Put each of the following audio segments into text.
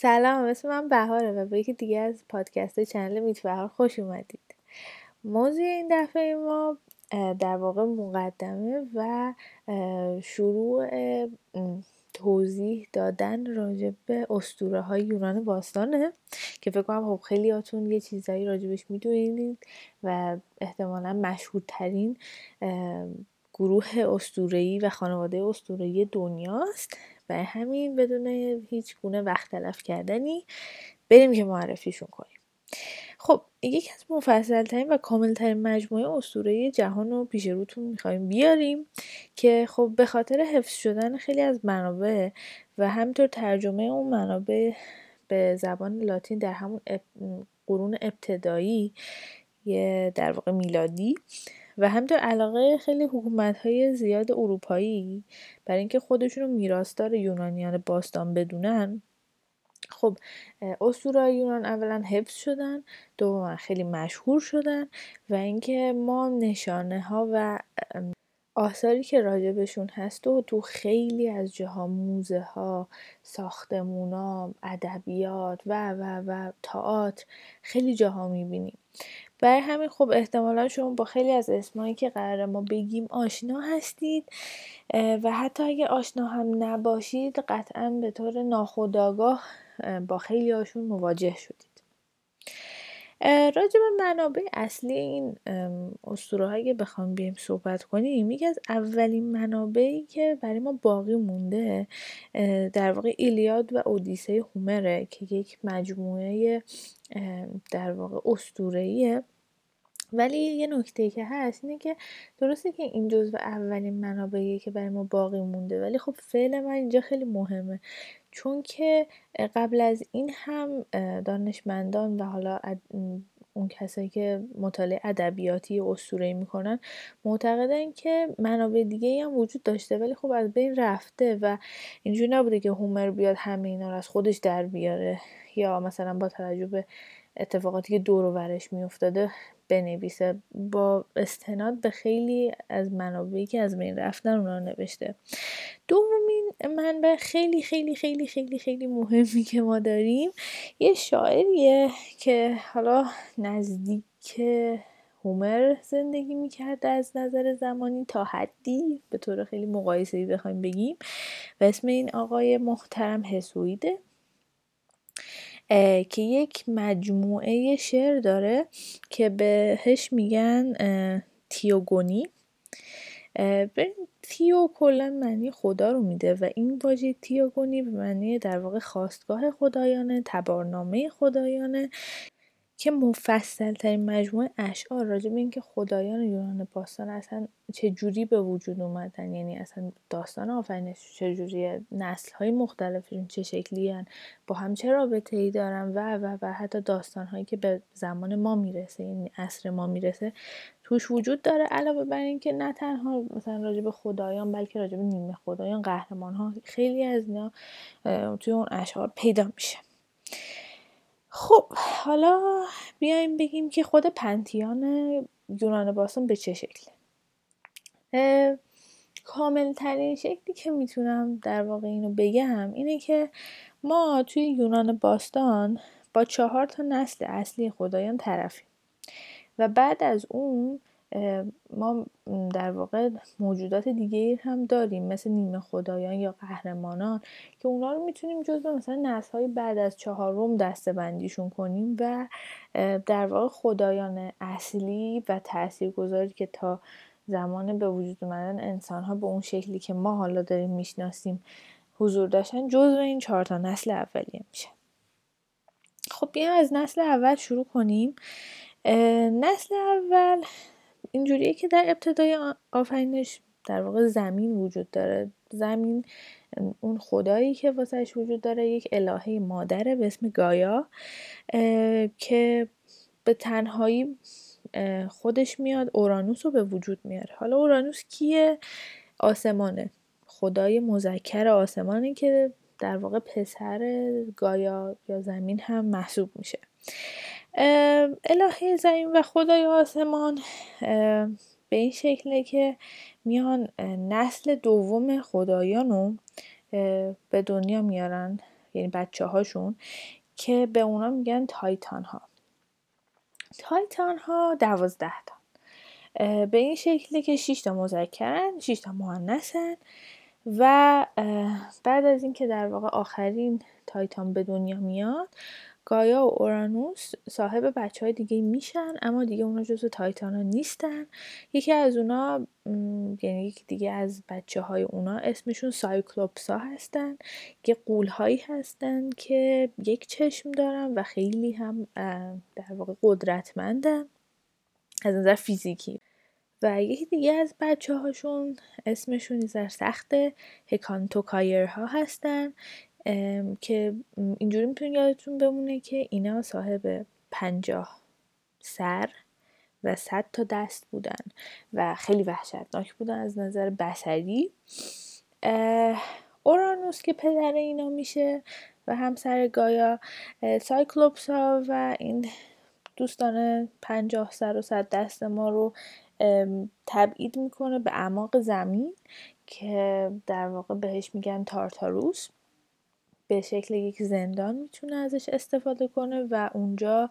سلام اسم من بهاره و به یکی دیگه از پادکست چنل میت بهار خوش اومدید. موضوع این دفعه ما در واقع مقدمه و شروع توضیح دادن راجع به اسطوره های یونان باستانه که فکر کنم خب خیلیاتون یه چیزایی راجبش می‌دونید و احتمالا مشهورترین گروه اسطوره‌ای و خانواده اسطوره‌ای دنیاست. و همین بدون هیچ گونه وقت تلف کردنی بریم که معرفیشون کنیم. خب یکی از مفصل ترین و کامل ترین مجموعه اسطوره جهان رو پیش روتون می‌خوایم بیاریم که خب به خاطر حفظ شدن خیلی از منابع و همینطور ترجمه اون منابع به زبان لاتین در همون قرون ابتدایی در واقع میلادی و همینطور علاقه خیلی های زیاد اروپایی برای اینکه خودشون رو میراثدار یونانیان باستان بدونن. خب اسطوره‌های یونان اولا حفظ شدن دوما خیلی مشهور شدن و اینکه ما نشانه ها و آثاری که راجبشون هست و تو خیلی از جاها موزه ها ساختمونا ادبیات و و و تئاتر خیلی جاها می‌بینیم. برای همین خب احتمالا شما با خیلی از اسمایی که قرار ما بگیم آشنا هستید و حتی اگه آشنا هم نباشید قطعا به طور ناخودآگاه با خیلی هاشون مواجه شدید. راجع به منابع اصلی این اسطوره که بخوام بیایم صحبت کنیم یکی از اولین منابعی که برای ما باقی مونده در واقع ایلیاد و اودیسه هومره که یک مجموعه در واقع اسطوره‌ایه. ولی یه نکته که هست اینه که درسته که این جزو اولین منابعیه که برای ما باقی مونده ولی خب فعل من اینجا خیلی مهمه. چون که قبل از این هم دانشمندان و حالا اون کسایی که مطالعه ادبیاتی اسطوره‌ای می‌کنن معتقدن که منابع دیگه هم وجود داشته ولی خب از بین رفته و اینجوری نبوده که هومر بیاد همه اینا رو از خودش در بیاره. یا مثلا با توجه به اتفاقاتی که دور و برش میافتاده بنویسه. با استناد به خیلی از منابعی که از بین رفتن اونا نوشته. دومین منبع خیلی خیلی خیلی خیلی خیلی مهمی که ما داریم یه شاعریه که حالا نزدیک هومر زندگی می‌کرده از نظر زمانی تا حدی به طور خیلی مقایسه‌ای بخوایم بگیم و اسم این آقای محترم هسویده که یک مجموعه شعر داره که بهش میگن تیوگونی. تیو کلا معنی خدا رو میده و این واژه تیوگونی به معنی در واقع خواستگاه خدایانه تبارنامه خدایانه. که مفصل ترین مجموعه اشعار راجع به اینکه خدایان یونان باستان اصلا چه جوری به وجود اومدن یعنی اصلا داستان آفرینش چه جوریه نسل های مختلفشون چه شکلی هن. با هم چه رابطه ای دارن و و و حتی داستان هایی که به زمان ما می‌رسه یعنی عصر ما می‌رسه توش وجود داره علاوه بر اینکه نه تنها مثلا راجع به خدایان بلکه راجع به نیمه خدایان قهرمان ها خیلی از اینا توی اون اشعار پیدا میشه خب حالا بیایم بگیم که خود پنتیان یونان باستان به چه شکله کامل ترین شکلی که می‌تونم در واقع اینو بگم اینه که ما توی یونان باستان با چهار تا نسل اصلی خدایان طرفیم و بعد از اون ما در واقع موجودات دیگه هم داریم مثل نیمه خدایان یا قهرمانان که اونا رو می‌تونیم جزو مثلا نسل های بعد از چهارم دسته بندیشون کنیم و در واقع خدایان اصلی و تاثیرگذاری که تا زمان به وجود اومدن انسان ها به اون شکلی که ما حالا داریم می‌شناسیم حضور داشتن جزو این چهار تا نسل اولیه میشه. خب بیایم از نسل اول شروع کنیم. نسل اول اینجوریه که در ابتدای آفرینش در واقع زمین وجود داره. زمین اون خدایی که واسهش وجود داره یک الهه مادره به اسم گایا که به تنهایی خودش میاد اورانوس رو به وجود میاره. حالا اورانوس کیه؟ آسمانه. خدای مذکر آسمانه که در واقع پسر گایا یا زمین هم محسوب میشه. الهه زمین و خدای آسمان. به این شکله که میان نسل دوم خدایان رو به دنیا میارن یعنی بچه هاشون که به اونا میگن تایتان ها تایتان ها دوازده تا. به این شکلی که 6 تا مذکرن 6 تا مؤنثن و بعد از اینکه در واقع آخرین تایتان به دنیا میاد گایا و اورانوس صاحب بچه های دیگه میشن اما دیگه اونا جزو ها نیستن. یکی از اونا یعنی یکی دیگه از بچه های اونا اسمشون سایکلوپسا هستن. که قول هایی هستن که یک چشم دارن و خیلی هم در واقع قدرتمندن از نظر فیزیکی. و یکی دیگه از بچه هاشون اسمشون در سخت ها هستن. که اینجوری می‌تونید یادتون بمونه که اینا صاحب پنجاه سر و صد تا دست بودن و خیلی وحشتناک بودن از نظر بسری اورانوس که پدر اینا میشه و همسر گایا سایکلوپس ها و این دوستان پنجاه سر و صد دست ما رو تبعید می‌کنه به اعماق زمین که در واقع بهش میگن تارتاروس. به شکل یک زندان می‌تونه ازش استفاده کنه و اونجا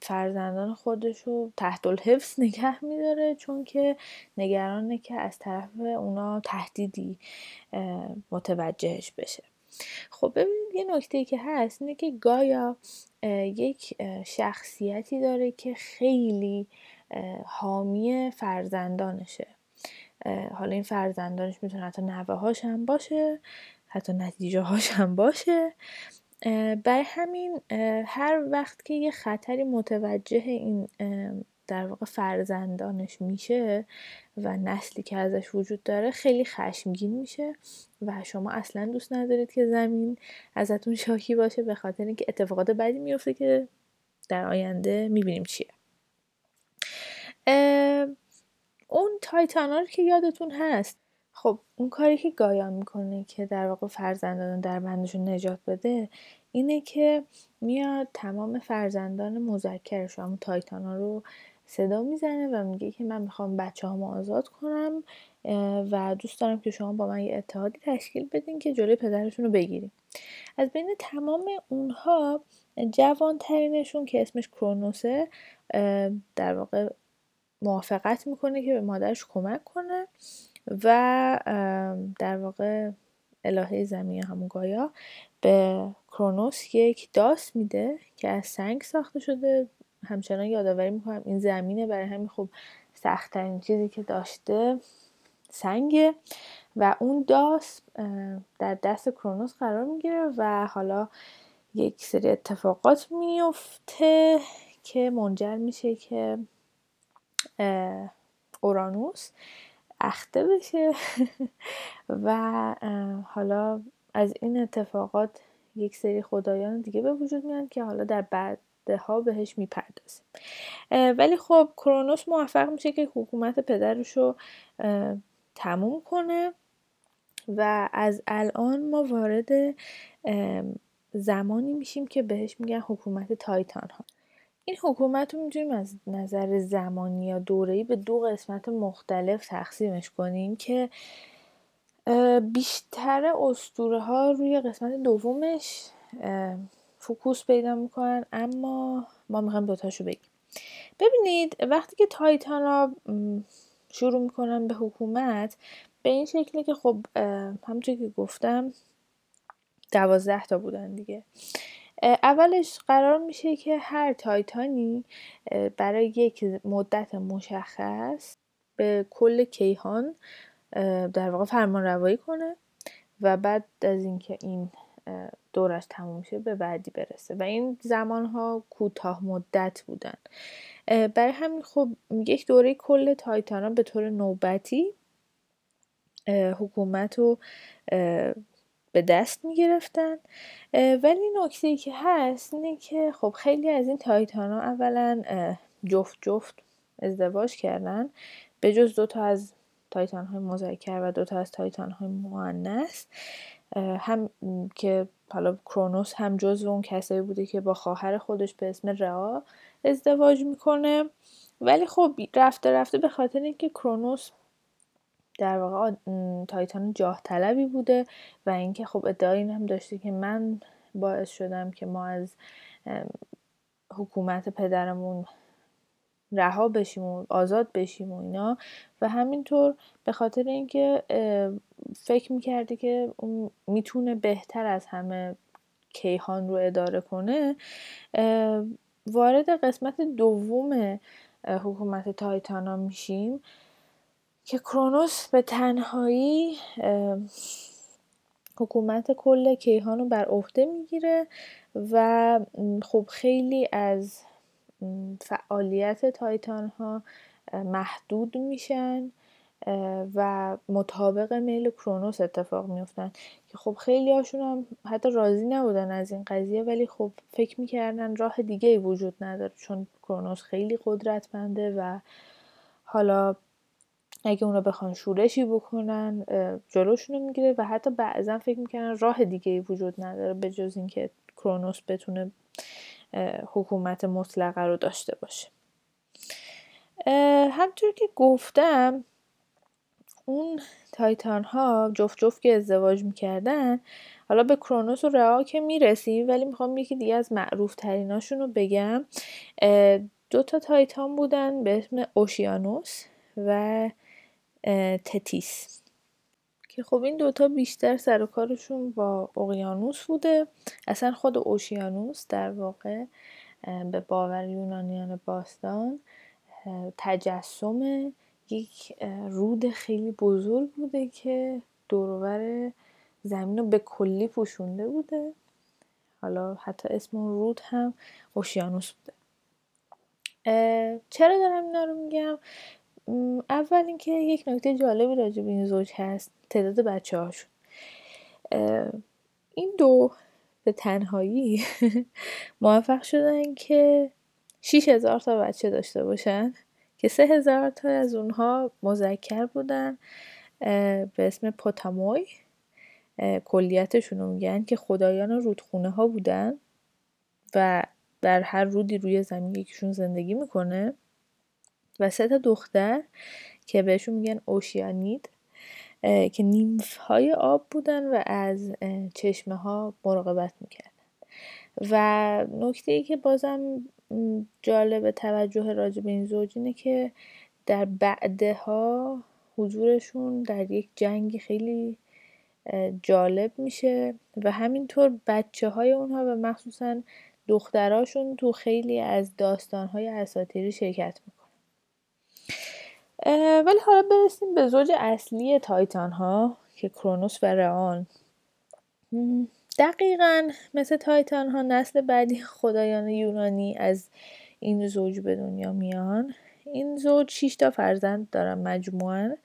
فرزندان خودش رو تحت الحفظ نگه میداره چون که نگرانه که از طرف اونا تهدیدی متوجهش بشه. خب ببینید یه نکته که هست اینه که گایا یک شخصیتی داره که خیلی حامی فرزندانشه. حالا این فرزندانش می‌تونه حتی نوه هم باشه. حتی نتیجه هاش هم باشه. برای همین هر وقت که یه خطری متوجه این در واقع فرزندانش میشه و نسلی که ازش وجود داره خیلی خشمگین میشه و شما اصلا دوست ندارید که زمین ازتون شاکی باشه به خاطر اینکه اتفاقات بدی میفته که در آینده می‌بینیم چیه. اون تایتانا که یادتون هست خب اون کاری که گایا می‌کنه که در واقع فرزندان در بندشون نجات بده اینه که میاد تمام فرزندان مذکرش همون تایتانا رو صدا می‌زنه و میگه که من می‌خوام بچه ها آزاد کنم و دوست دارم که شما با من یه اتحادی تشکیل بدین که جلوی پدرشون رو بگیریم از بین تمام اونها جوانترینشون که اسمش کرونوسه در واقع موافقت می‌کنه که به مادرش کمک کنه. و در واقع الهه زمین همون گایا به کرونوس یک داست میده که از سنگ ساخته شده. همچنان یادآوری می‌کنم این زمینه برای همین خب سختترین چیزی که داشته سنگه و اون داست در دست کرونوس قرار می‌گیره و حالا یک سری اتفاقات میفته که منجر میشه که اورانوس اخته بشه. و حالا از این اتفاقات یک سری خدایان دیگه به وجود میان که حالا در بعدها بهش می‌پردازیم. ولی خب کرونوس موفق میشه که حکومت پدرش رو تموم کنه و از الان ما وارد زمانی میشیم که بهش میگن حکومت تایتان ها این حکومت رو می‌تونیم از نظر زمانی یا دوره‌ای به دو قسمت مختلف تقسیمش کنیم که بیشتر استوره ها روی قسمت دومش فکوس پیدا می‌کنن. اما ما می‌خوایم دوتاشو بگیم. ببینید وقتی که تایتان ها شروع می‌کنن به حکومت به این شکلی که خب همونطور که گفتم دوازده تا بودن دیگه. اولش قرار میشه که هر تایتانی برای یک مدت مشخص به کل کیهان در واقع فرمان روایی کنه و بعد از اینکه این دورش تموم میشه به بعدی برسه. و این زمان ها کوتاه مدت بودن. برای همین خب یک دوره کل تایتان به طور نوبتی حکومت رو به دست می گرفتن ولی نکته ای که هست اینه که خب خیلی از این تایتان ها اولا جفت جفت ازدواج کردن. به جز دو تا از تایتان های مذکر و دو تا از تایتان های مؤنث هم که حالا کرونوس هم جز اون کسایی بوده که با خواهر خودش به اسم رعا ازدواج می‌کنه. ولی خب رفته رفته به خاطر اینکه کرونوس در واقع تایتان جاه طلبی بوده و اینکه خب ادعای این هم داشته که من باعث شدم که ما از حکومت پدرمون رها بشیم و آزاد بشیم و اینا و همینطور به خاطر اینکه فکر می‌کرده که می‌تونه بهتر از همه کیهان رو اداره کنه وارد قسمت دوم حکومت تایتانا میشیم. که کرونوس به تنهایی حکومت کل کیهان رو بر عهده می‌گیره و خب خیلی از فعالیت تایتان ها محدود میشن و مطابق میل کرونوس اتفاق میفتن که خب خیلی هاشون هم حتی راضی نبودن از این قضیه ولی خب فکر می‌کردن راه دیگه ای وجود نداره چون کرونوس خیلی قدرتمنده و حالا اگه اونا بخوان شورشی بکنن جلوشونو می‌گیره و حتی بعضا فکر می‌کنن راه دیگه ای وجود نداره به جز اینکه کرونوس بتونه حکومت مطلقه رو داشته باشه. همطور که گفتم اون تایتان ها جفت جفت که ازدواج می‌کردن حالا به کرونوس و رعا که می‌رسیم ولی می‌خوام یکی دیگه از معروف رو بگم. دو تا تایتان بودن به اسم اوشیانوس و تتیس. که خب این دوتا بیشتر سر و کارشون با اقیانوس بوده. اصلا خود اوشیانوس در واقع به باور یونانیان باستان تجسم یک رود خیلی بزرگ بوده که دورور زمین رو به کلی پوشونده بوده. حالا حتی اسم اون رود هم اوشیانوس بوده. چرا دارم اینا رو میگم؟ اول اینکه یک نکته جالبی راجع به این زوج هست تعداد بچه هاشون این دو به تنهایی موفق شدن که 6000 تا بچه داشته باشن که سه هزار تا از اونها مذکر بودن به اسم پوتاموی. کلیتشون رو میگن که خدایان رودخونه ها بودن و در هر رودی روی زمین یکیشون زندگی می‌کنه. و سه تا دختر که بهشون میگن اوشیانید که نیمف های آب بودن و از چشمه ها مراقبت می‌کردن. و نکته ای که بازم جالب توجه راجع به این زوج اینه که در بعدها حضورشون در یک جنگ خیلی جالب میشه و همینطور بچه های اونها و مخصوصا دختراشون تو خیلی از داستانهای اساتیری شرکت می‌کنن. ولی حالا برسیم به زوج اصلی تایتان ها که کرونوس و رئان. دقیقا مثل تایتان ها نسل بعدی خدایان یونانی از این زوج به دنیا میان. این زوج 6 تا فرزند دارن مجموعا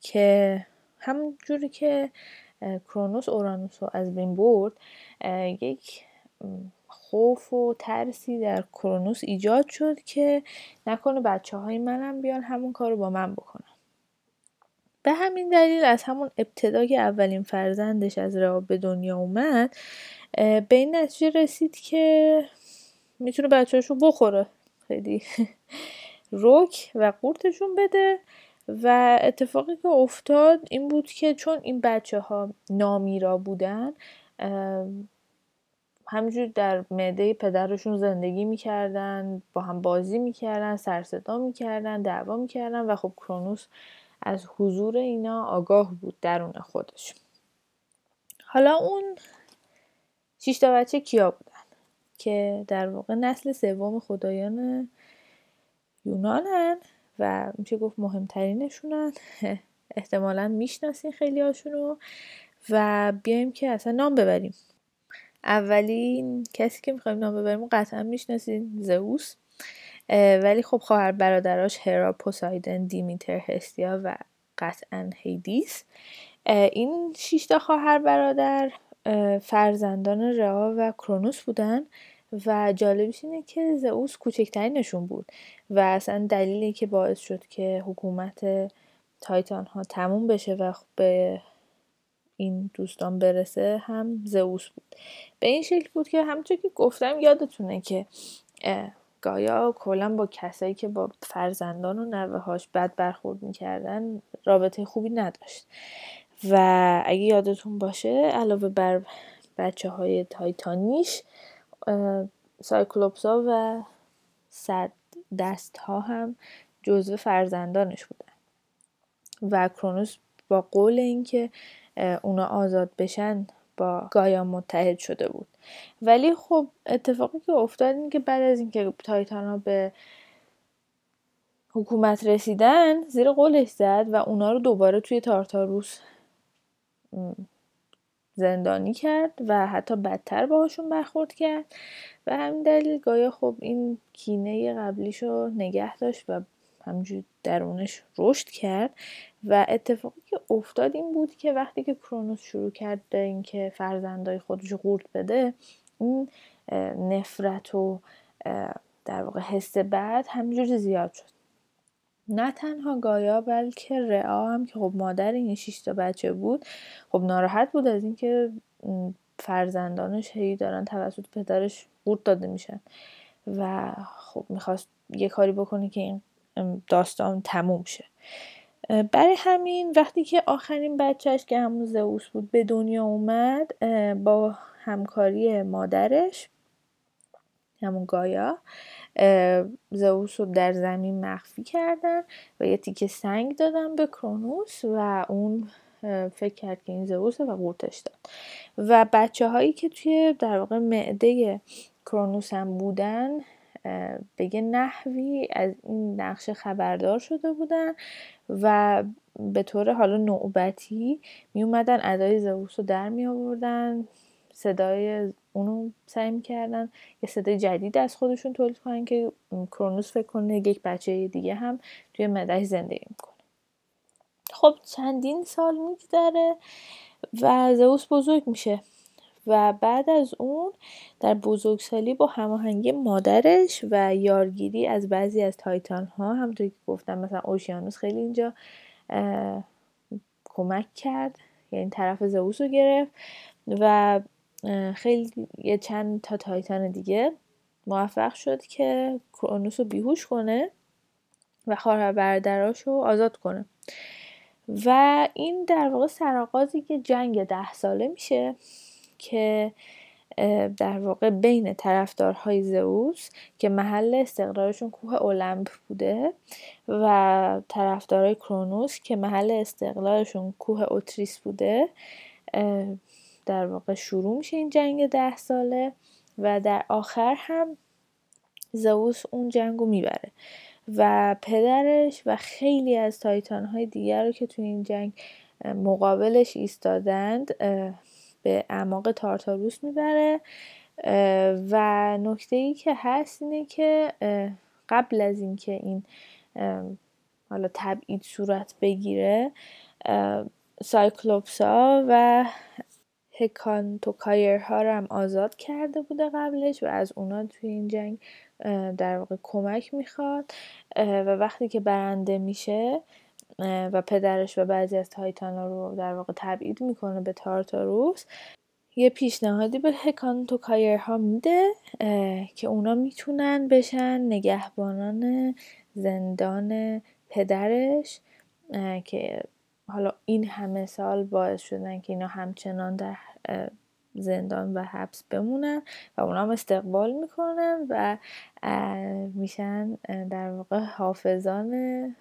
که همون جوری که کرونوس اورانوس رو از بین برد یک خوف و ترسی در کرونوس ایجاد شد که نکنه بچه های منم بیان همون کار رو با من بکنن. به همین دلیل از همون ابتدا که اولین فرزندش از راه به دنیا اومد به این نتیجه رسید که می‌تونه بچهش بخوره. خیلی روک و قورتشون بده و اتفاقی که افتاد این بود که چون این بچه ها نامیرا بودن همینجور در معده پدرشون زندگی می‌کردن با هم بازی می‌کردن سرصدا می‌کردن دعوا می‌کردن و خب کرونوس از حضور اینا آگاه بود درون خودش. حالا اون شیشتا بچه کیا بودن؟ که در واقع نسل سوم خدایان یونانن و میشه گفت مهمترینشونن. احتمالا می‌شناسین خیلی هاشونو و بیایم که اصلا نام ببریم. اولین کسی که می‌خوایم نام ببریم قطعا می‌شناسین زئوس. ولی خب خواهر برادراش هرا پوسایدن دیمیتر هستیا و قطعا هیدیس. این شیشتا خواهر برادر فرزندان رعا و کرونوس بودن و جالبش اینه که زئوس کوچکترینشون بود و اصلا دلیلی که باعث شد که حکومت تایتان ها تموم بشه و به این دوستان برسه هم زئوس بود. به این شکل بود که همونطور که گفتم یادتونه که گایا کلا با کسایی که با فرزندان و نوه هاش بد برخورد می‌کردن رابطه خوبی نداشت. و اگه یادتون باشه علاوه بر بچه های تایتانیش سایکلوپسا و صد دست ها هم جزو فرزندانش بودن. و کرونوس با قول اینکه اونا آزاد بشن با گایا متحد شده بود. ولی خب اتفاقی که افتاد این که بعد از اینکه تایتان ها به حکومت رسیدن زیر قولش زد و اونا رو دوباره توی تارتاروس زندانی کرد و حتی بدتر باهاشون برخورد کرد. و همین دلیل گایا خب این کینه قبلیش رو نگه داشت و همجور درونش رشد کرد و اتفاقی که افتاد این بود که وقتی که کرونوس شروع کرد به اینکه فرزندای خودش قورت بده این نفرت و در واقع حس بعد همینجوری زیاد شد. نه تنها گایا بلکه رعا هم که خب مادر این شش تا بچه بود خب ناراحت بود از اینکه فرزندانش هی دارن توسط پدرش قورت داده میشن. و خب می‌خواست یه کاری بکنه که این داستان تموم شه. برای همین وقتی که آخرین بچهش که همون زئوس بود به دنیا اومد با همکاری مادرش همون گایا زئوس رو در زمین مخفی کردن و یه تیکه سنگ دادن به کرونوس و اون فکر کرد که این زئوسه و قورتش داد. و بچه هایی که توی در واقع معده کرونوس هم بودن به یه نحوی از این نقشه خبردار شده بودن و به طور حالا نوبتی می اومدن ادای زئوس رو در می آوردن صدای اونو سعی می‌کردن یه صدای جدید از خودشون تولید کنن که کرونوس فکر کنه یک بچه دیگه هم توی مدهش زندگی می‌کنه. خب چندین سال میگذره و زئوس بزرگ میشه. و بعد از اون در بزرگسالی با هماهنگی مادرش و یارگیری از بعضی از تایتان ها همونطور که گفتم مثلا اوشیانوس خیلی اینجا کمک کرد یعنی طرف زئوس رو گرفت و خیلی یه چند تا تایتان دیگه موفق شد که کرونوس رو بیهوش کنه و خواهر برادراش رو آزاد کنه. و این در واقع سرآغازی که جنگ ده ساله میشه. که در واقع بین طرفدارهای زئوس که محل استقرارشون کوه اولمپ بوده و طرفدارای کرونوس که محل استقلالشون کوه اوتریس بوده در واقع شروع میشه این جنگ ده ساله و در آخر هم زئوس اون جنگ رو می‌بره و پدرش و خیلی از تایتان های دیگر رو که توی این جنگ مقابلش ایستادند به اعماق تارتاروس می‌بره و نکته ای که هست اینه که قبل از اینکه این حالا تبعید صورت بگیره سایکلوپسا و هکانتوکایرها رو هم آزاد کرده بوده قبلش و از اونا توی این جنگ در واقع کمک می‌خواد و وقتی که برنده میشه و پدرش و بعضی از تایتانا رو در واقع تبعید می‌کنه به تارتاروس. یه پیشنهادی به هکانتوکایرها میده که اونا می‌تونن بشن نگهبانان زندان پدرش که حالا این همه سال باعث شدن که اینا همچنان در زندان و حبس بمونن و اونا هم استقبال می‌کنن و میشن در واقع حافظان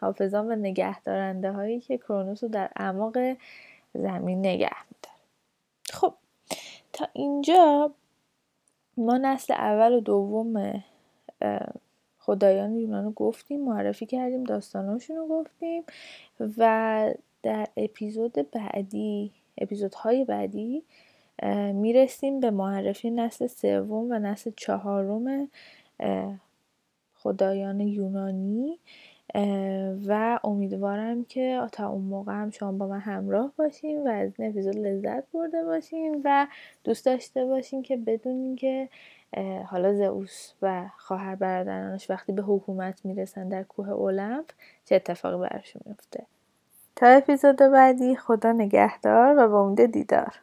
حافظان و نگهدارنده هایی که کرونوس رو در اعماق زمین نگه میداره. خب تا اینجا ما نسل اول و دوم خدایان یونان رو گفتیم معرفی کردیم داستاناشون رو گفتیم و در اپیزود بعدی اپیزودهای بعدی می‌رسیم به معرفی نسل سوم و نسل چهارم خدایان یونانی و امیدوارم که تا اون موقع هم شما با من همراه باشین و از این اپیزود لذت برده باشین و دوست داشته باشین که بدونین که حالا زئوس و خواهر برادرانش وقتی به حکومت می‌رسن در کوه اولمپ چه اتفاقی براشون میفته تا اپیزود بعدی خدا نگهدار و با امید دیدار.